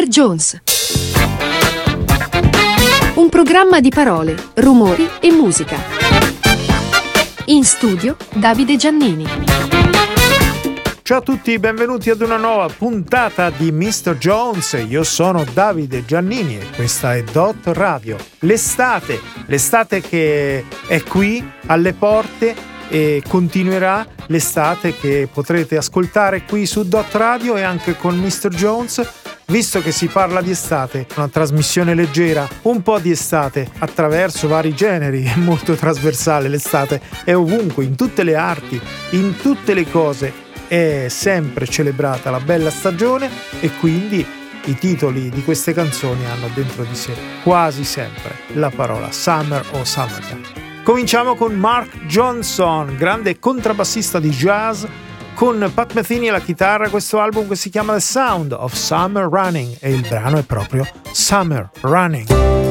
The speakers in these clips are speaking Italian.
Mr. Jones. Un programma di parole, rumori e musica. In studio Davide Giannini. Ciao a tutti, benvenuti ad una nuova puntata di Mr. Jones. Io sono Davide Giannini e questa è Dot Radio. L'estate, l'estate che è qui alle porte e continuerà l'estate che potrete ascoltare qui su Dot Radio e anche con Mr. Jones. Visto che si parla di estate, una trasmissione leggera, un po' di estate attraverso vari generi, è molto trasversale l'estate, è ovunque, in tutte le arti, in tutte le cose, è sempre celebrata la bella stagione e quindi i titoli di queste canzoni hanno dentro di sé quasi sempre la parola summer o summertime. Cominciamo con Mark Johnson, grande contrabbassista di jazz, con Pat Metheny alla chitarra, questo album che si chiama The Sound of Summer Running e il brano è proprio Summer Running.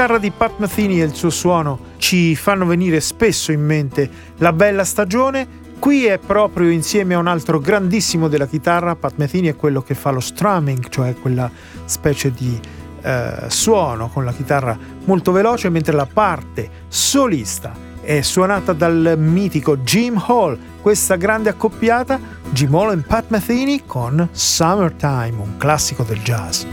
Chitarra di Pat Metheny e il suo suono ci fanno venire spesso in mente la bella stagione. Qui è proprio insieme a un altro grandissimo della chitarra, Pat Metheny è quello che fa lo strumming, cioè quella specie di eh, suono con la chitarra molto veloce, mentre la parte solista è suonata dal mitico Jim Hall. Questa grande accoppiata, Jim Hall e Pat Metheny con Summertime, un classico del jazz.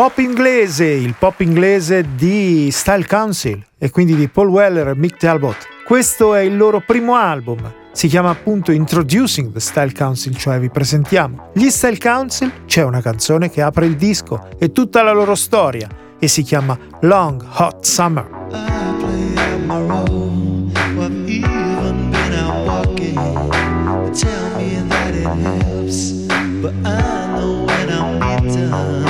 Pop inglese, il pop inglese di Style Council e quindi di Paul Weller e Mick Talbot. Questo è il loro primo album, si chiama appunto Introducing the Style Council, cioè vi presentiamo. Gli Style Council c'è una canzone che apre il disco e tutta la loro storia e si chiama Long Hot Summer. Tell me that it helps, but I know when I'm done.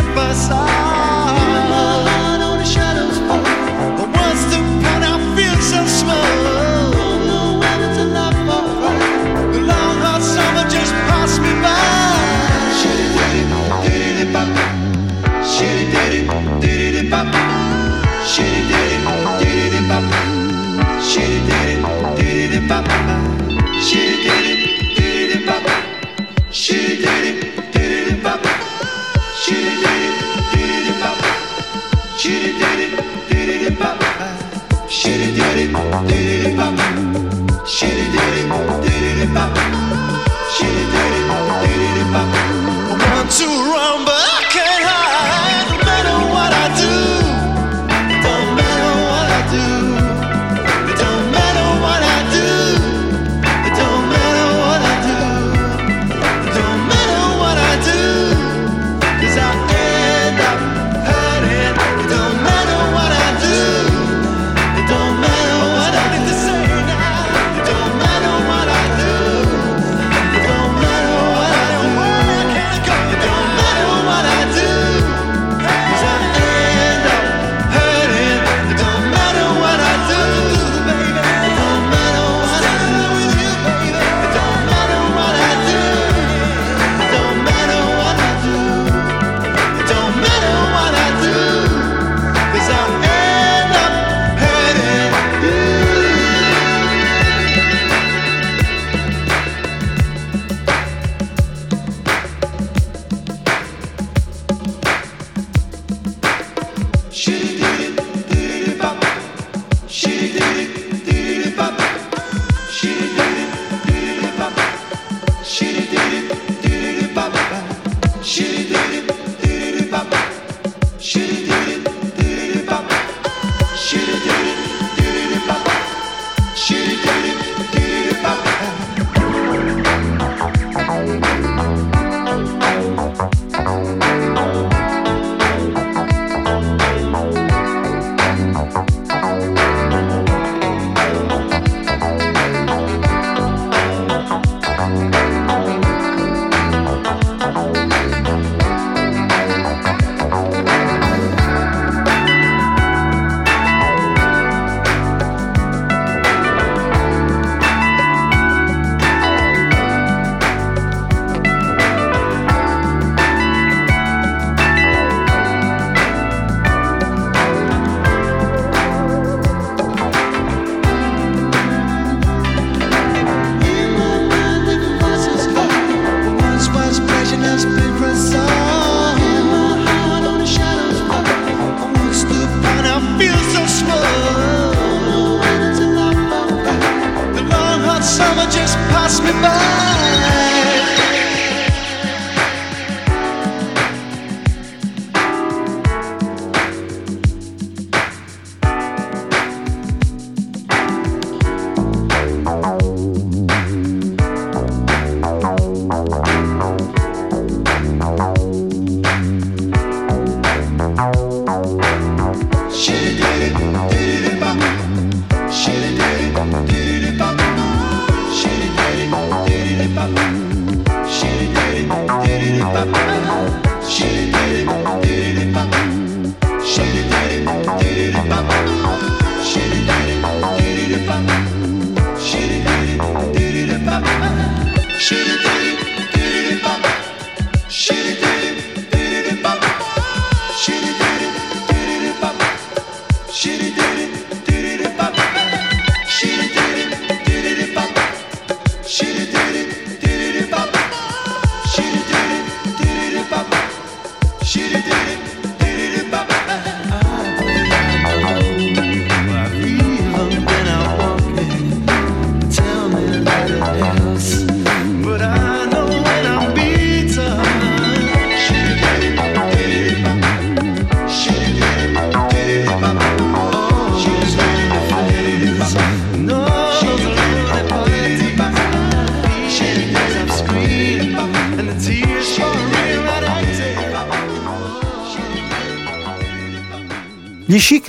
emphasize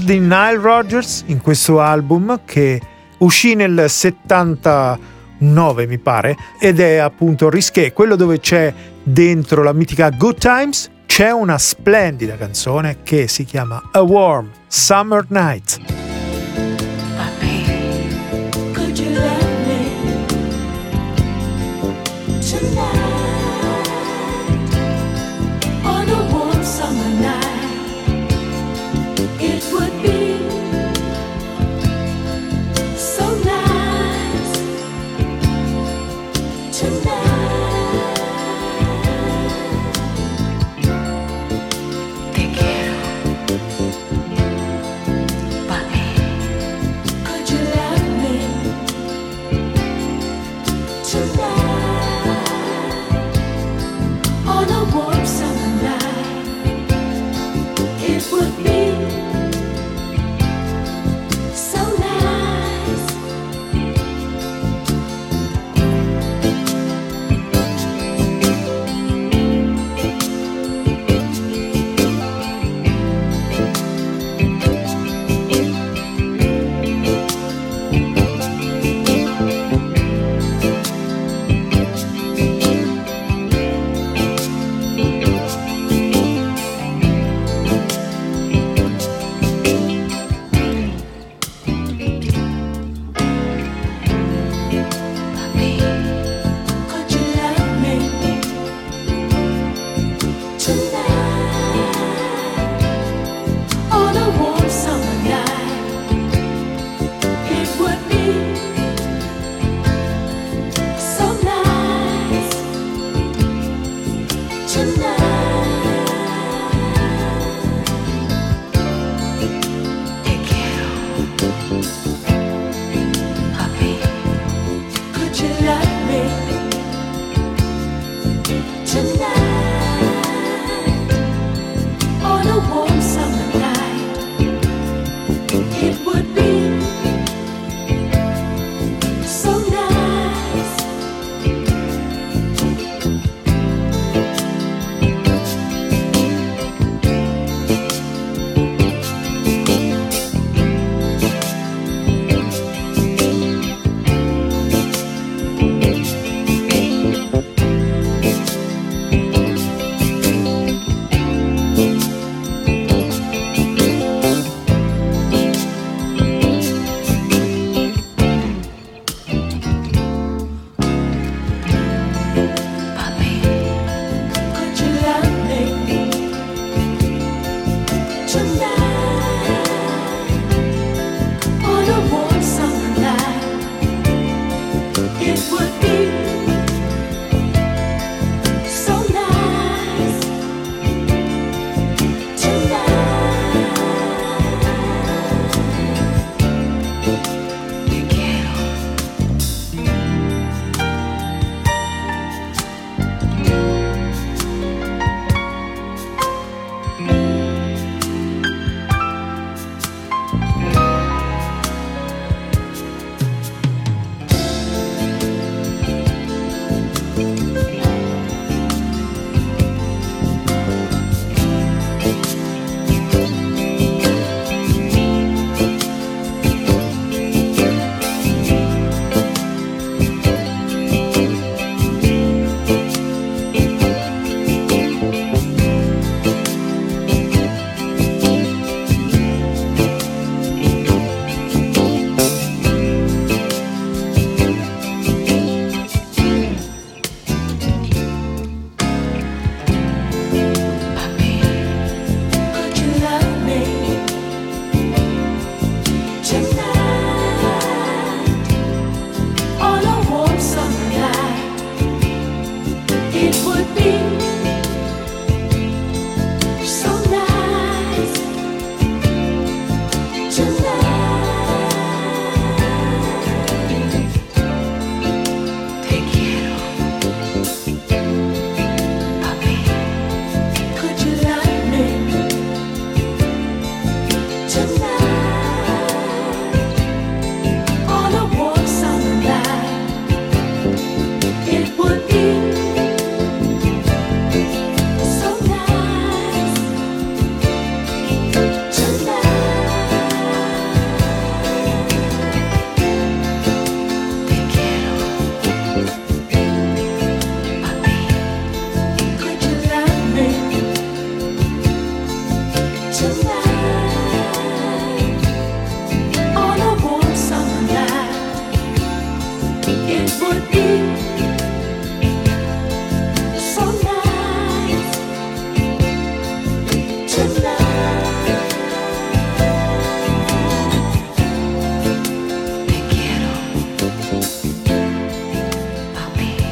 Di Nile Rodgers in questo album che uscì nel 79 mi pare ed è appunto Risqué, quello dove c'è dentro la mitica Good Times c'è una splendida canzone che si chiama A Warm Summer Night.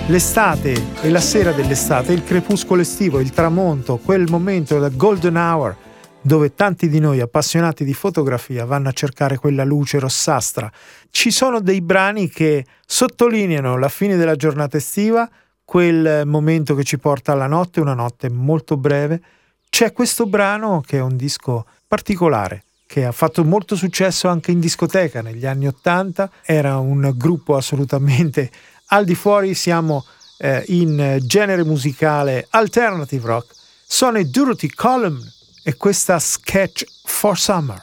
L'estate e la sera dell'estate, il crepuscolo estivo, il tramonto, quel momento, la golden hour, dove tanti di noi appassionati di fotografia vanno a cercare quella luce rossastra. Ci sono dei brani che sottolineano la fine della giornata estiva, quel momento che ci porta alla notte, una notte molto breve, c'è questo brano che è un disco particolare, che ha fatto molto successo anche in discoteca negli anni Ottanta, era un gruppo assolutamente al di fuori, siamo eh, in genere musicale alternative rock, sono i Dorothy Column e questa Sketch for Summer.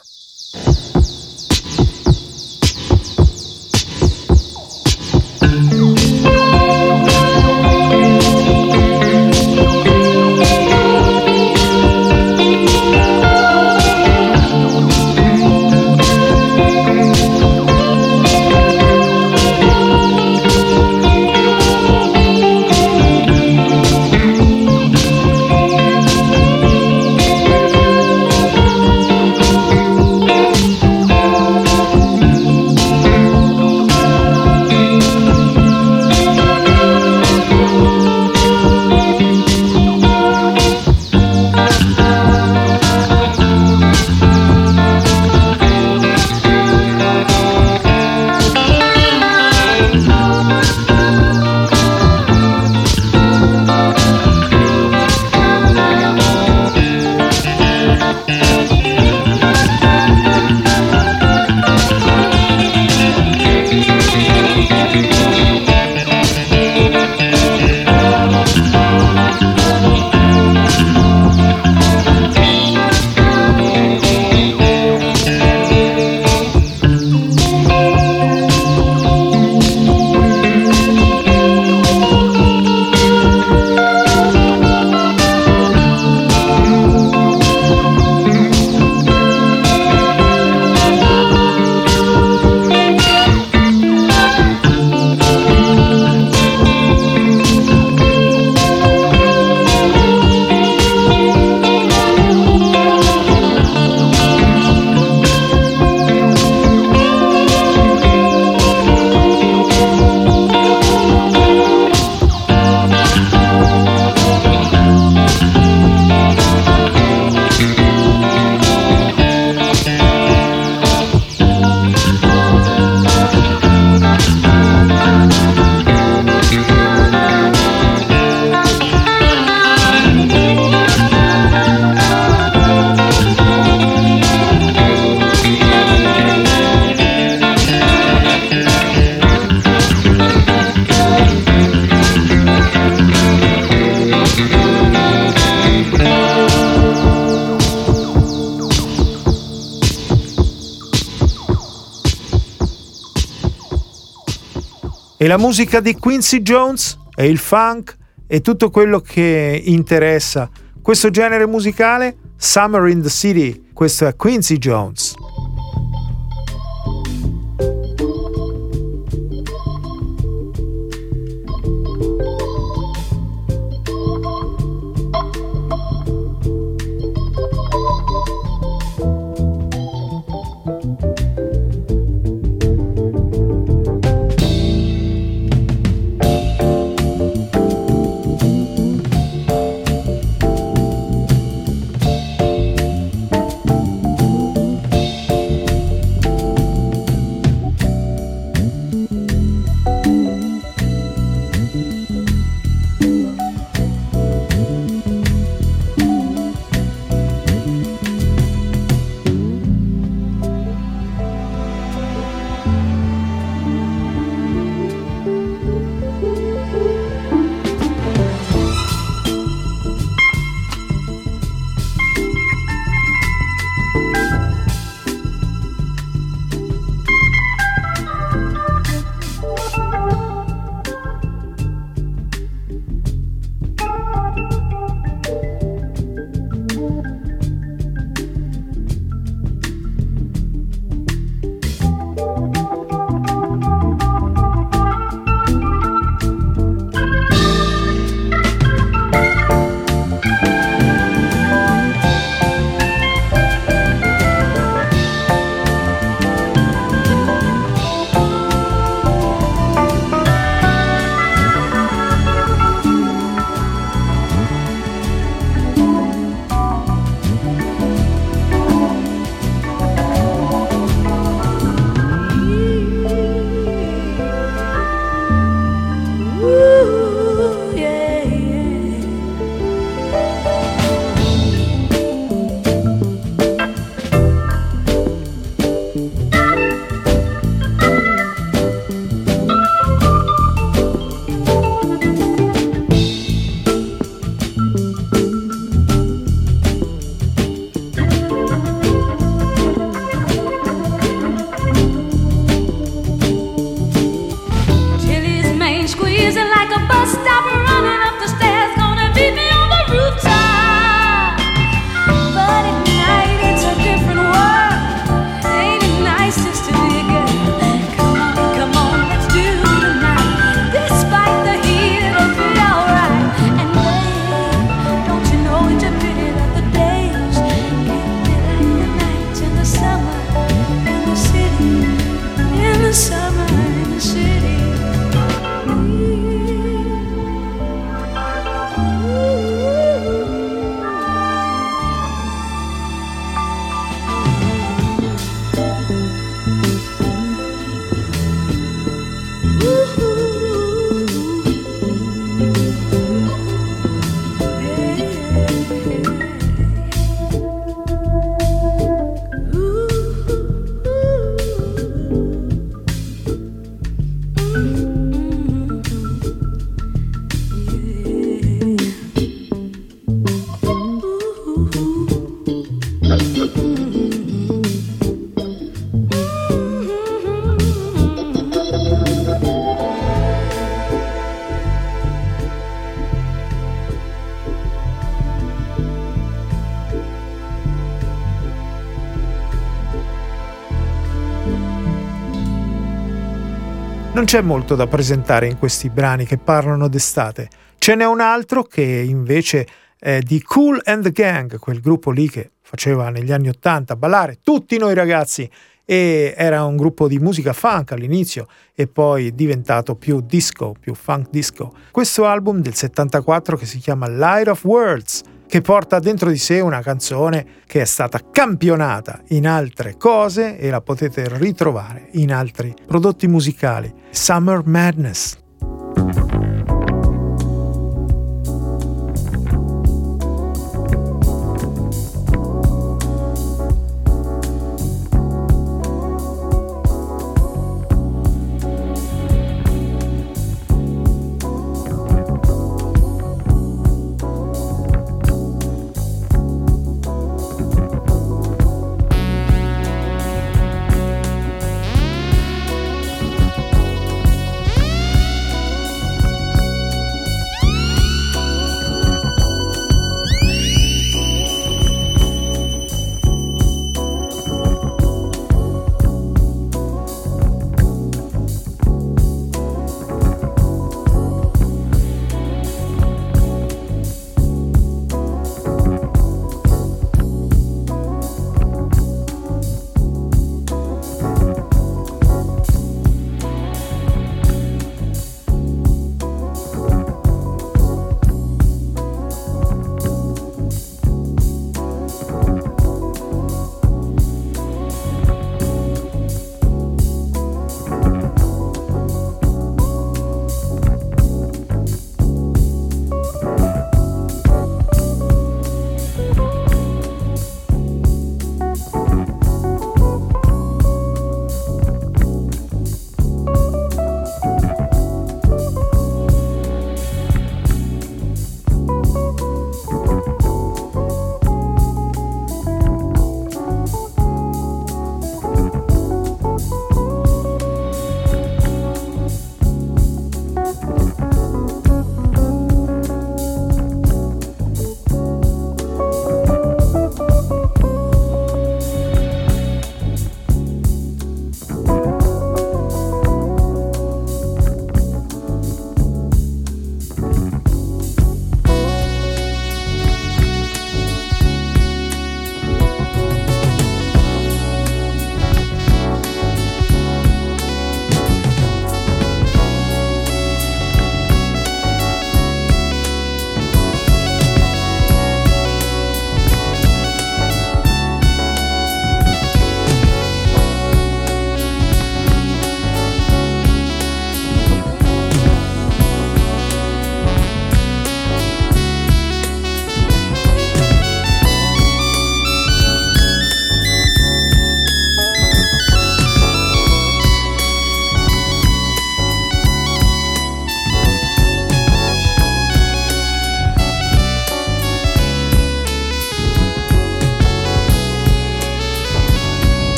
E la musica di Quincy Jones e il funk e tutto quello che interessa questo genere musicale, Summer in the City, questo è Quincy Jones. C'è molto da presentare in questi brani che parlano d'estate. Ce n'è un altro che invece è di Cool and the Gang, quel gruppo lì che faceva negli anni Ottanta ballare tutti noi ragazzi e era un gruppo di musica funk all'inizio e poi diventato più disco, più funk disco. Questo album del 74 che si chiama Light of Words che porta dentro di sé una canzone che è stata campionata in altre cose e la potete ritrovare in altri prodotti musicali. Summer Madness.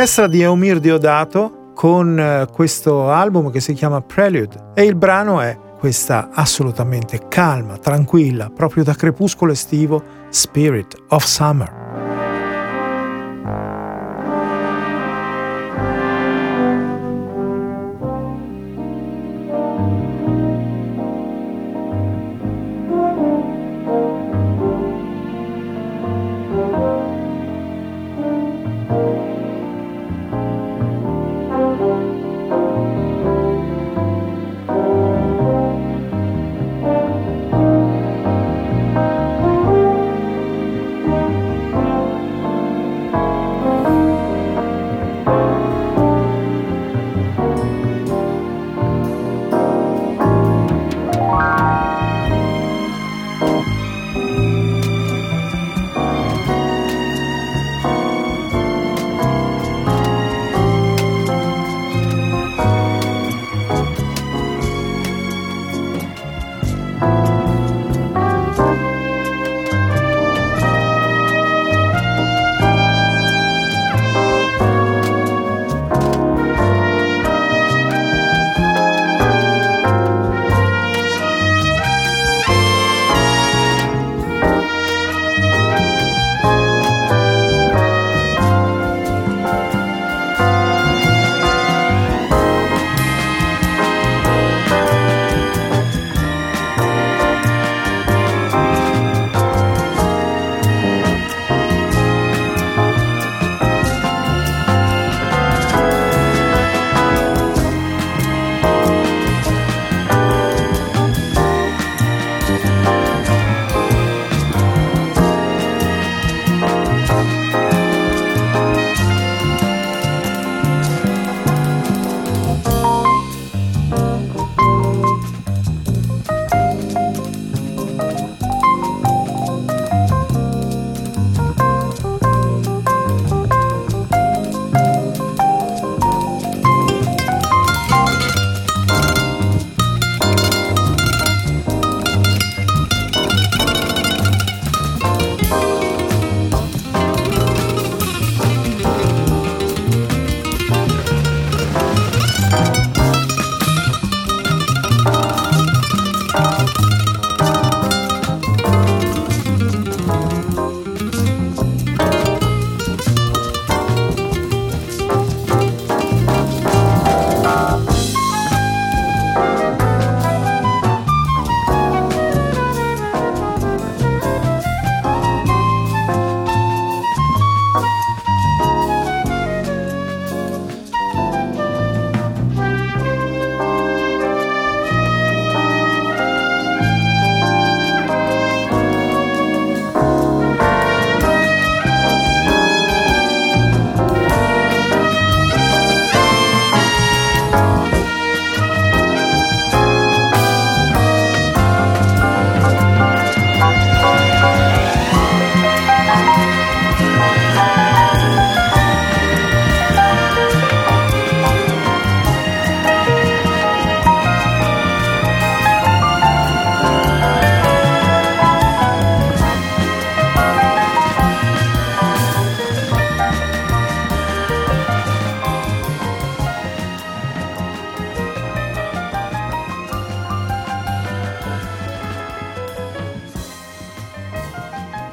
L'orchestra di Eumir Diodato con eh, questo album che si chiama Prelude e il brano è questa assolutamente calma, tranquilla, proprio da crepuscolo estivo, Spirit of Summer.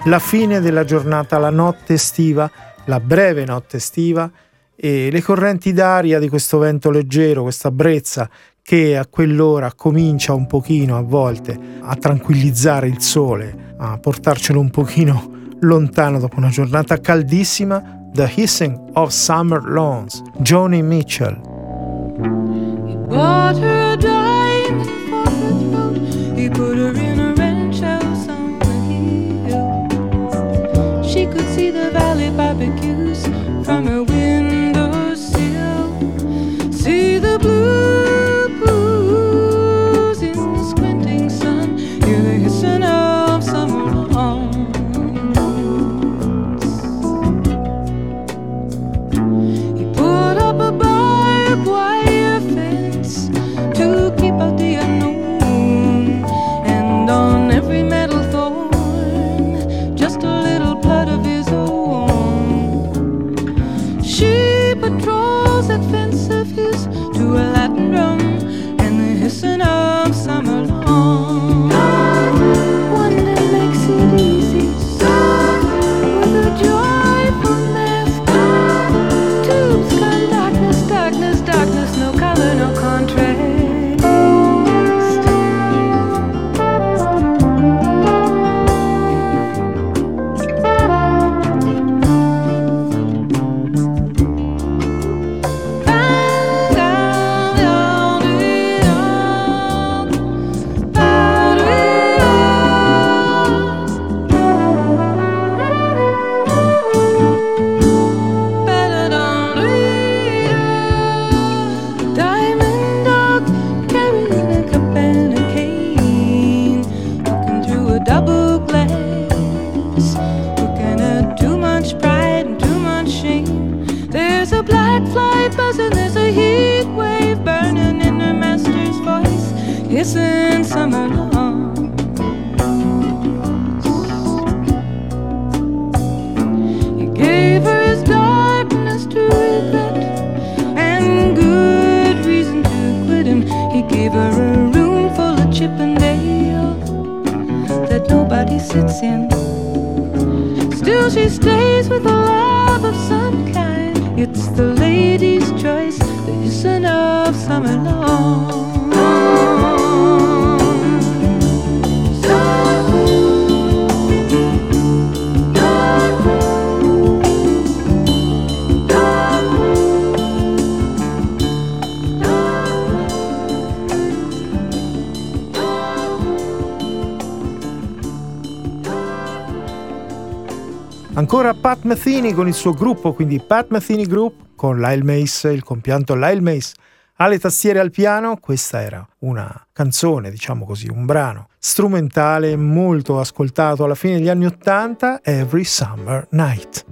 La fine della giornata, la notte estiva, la breve notte estiva e le correnti d'aria di questo vento leggero, questa brezza che a quell'ora comincia un pochino a volte a tranquillizzare il sole, a portarcelo un pochino lontano dopo una giornata caldissima, The Hissing of Summer Lawns, Joni Mitchell. He bought her a diamond for her throat. He put her in a She could see the valley barbecues from her windowsill. Ancora Pat Metheny con il suo gruppo, quindi Pat Metheny Group con Lyle Mace, il compianto Lyle Mace alle tastiere al piano. Questa era una canzone, diciamo così, un brano strumentale molto ascoltato alla fine degli anni Ottanta, Every Summer Night.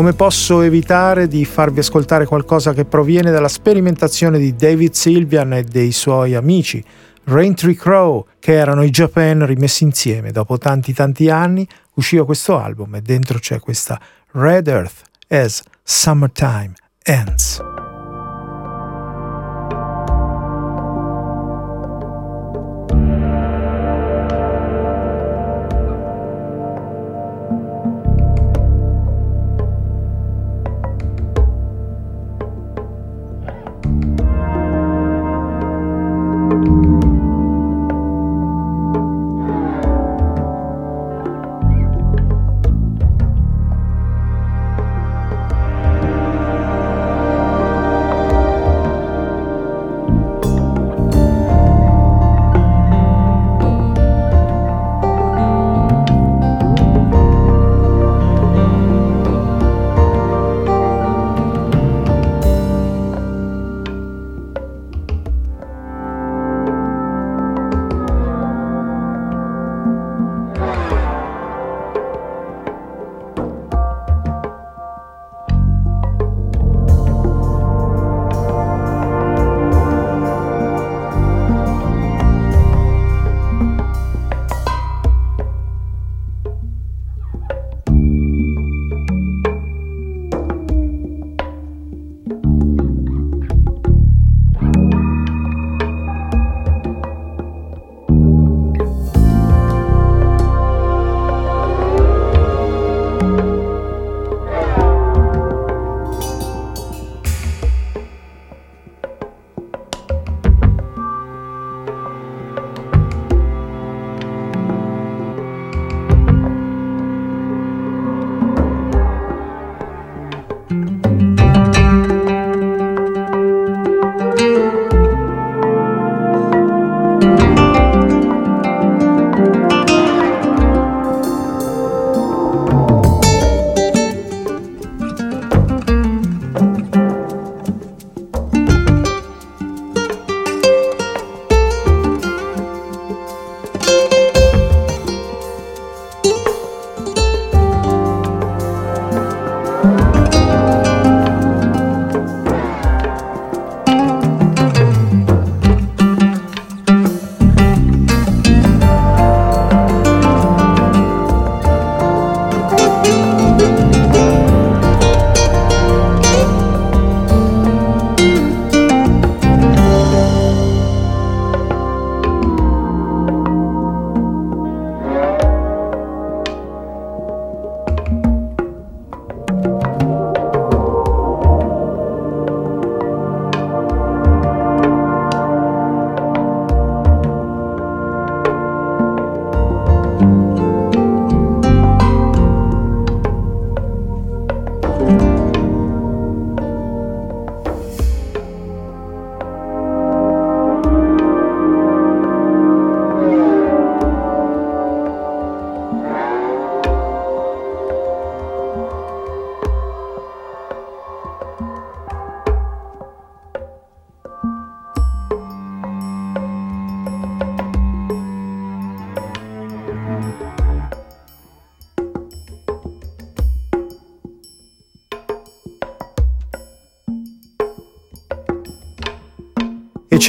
Come posso evitare di farvi ascoltare qualcosa che proviene dalla sperimentazione di David Sylvian e dei suoi amici, Raintree Crow, che erano i Japan rimessi insieme. Dopo tanti tanti anni usciva questo album e dentro c'è questa Red Earth as Summertime Ends.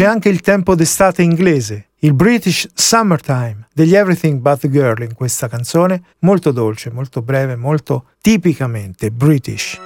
C'è anche il tempo d'estate inglese, il British Summertime degli Everything But the Girl in questa canzone, molto dolce, molto breve, molto tipicamente British.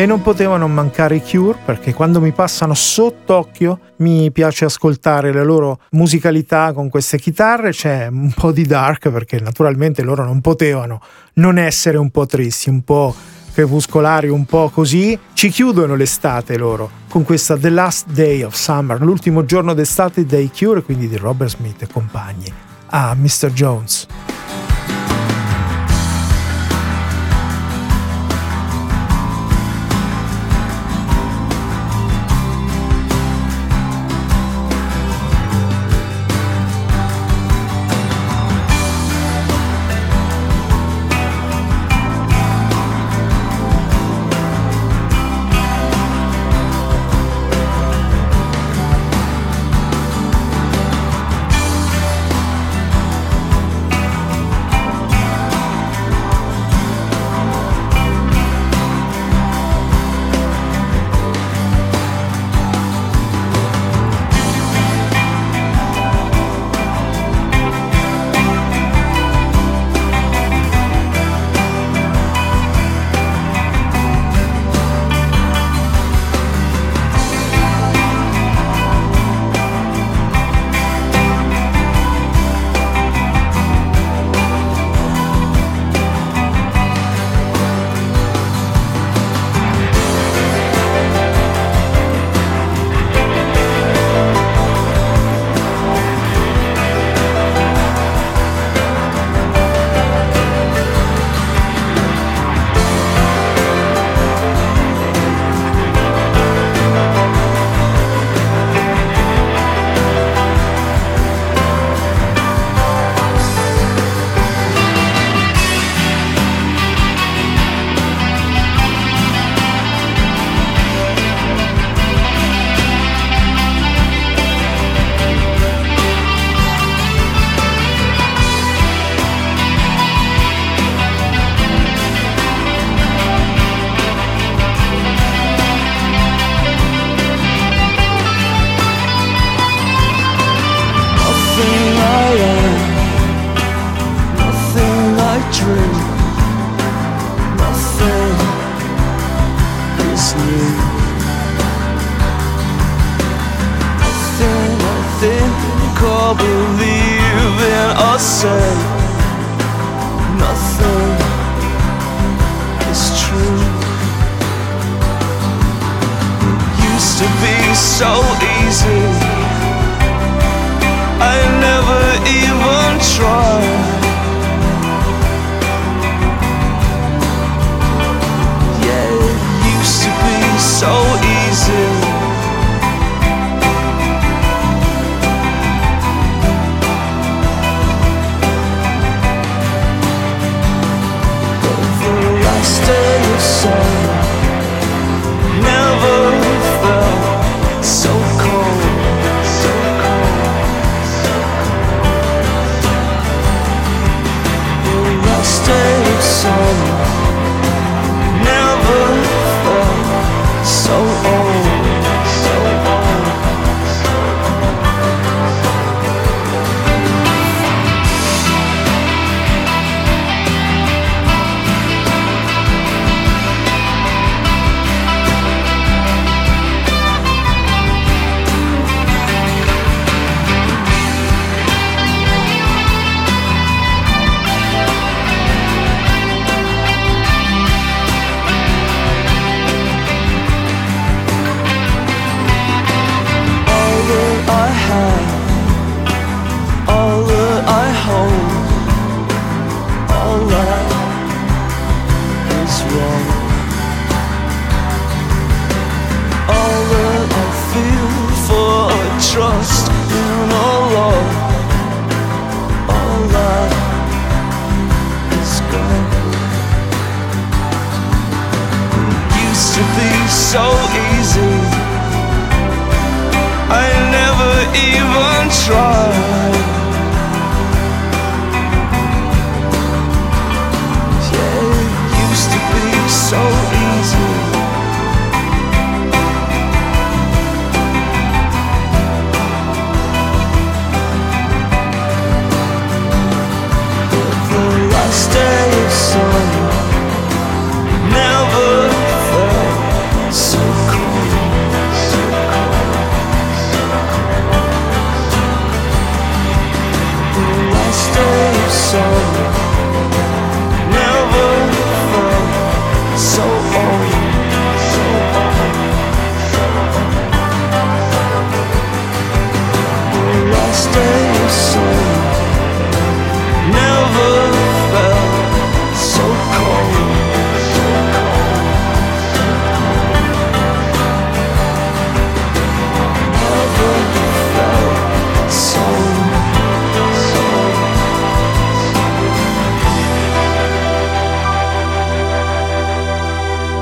E non potevano mancare i Cure perché quando mi passano sott'occhio mi piace ascoltare la loro musicalità con queste chitarre, c'è un po' di dark perché naturalmente loro non potevano non essere un po' tristi, un po' crepuscolari, un po' così. Ci chiudono l'estate loro con questa The Last Day of Summer, l'ultimo giorno d'estate dei Cure, quindi di Robert Smith e compagni. Ah, Mr. Jones.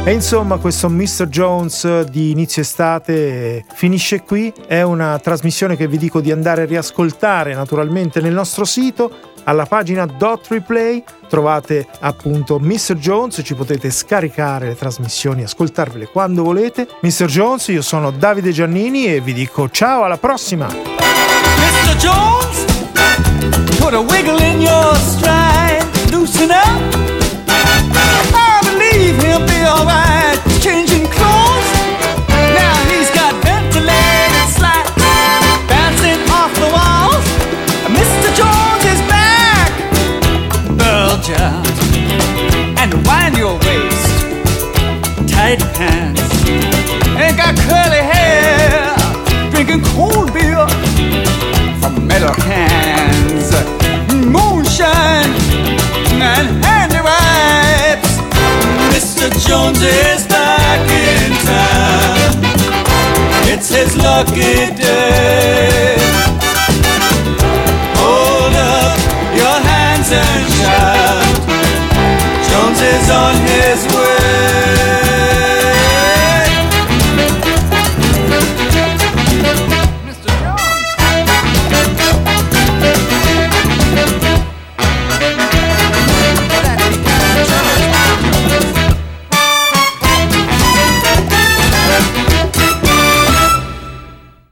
E insomma questo Mr. Jones di inizio estate finisce qui, è una trasmissione che vi dico di andare a riascoltare naturalmente nel nostro sito, alla pagina Dot Replay trovate appunto Mr. Jones, ci potete scaricare le trasmissioni, ascoltarvele quando volete. Mr. Jones, io sono Davide Giannini e vi dico ciao, alla prossima! Mr. Jones, put a wiggle in your stride, loosen up! Be alright. Changing clothes. Now he's got ventilated slats bouncing off the walls. Mr. Jones is back. And wind your waist. Tight pants. Jones is back in town. It's his lucky day.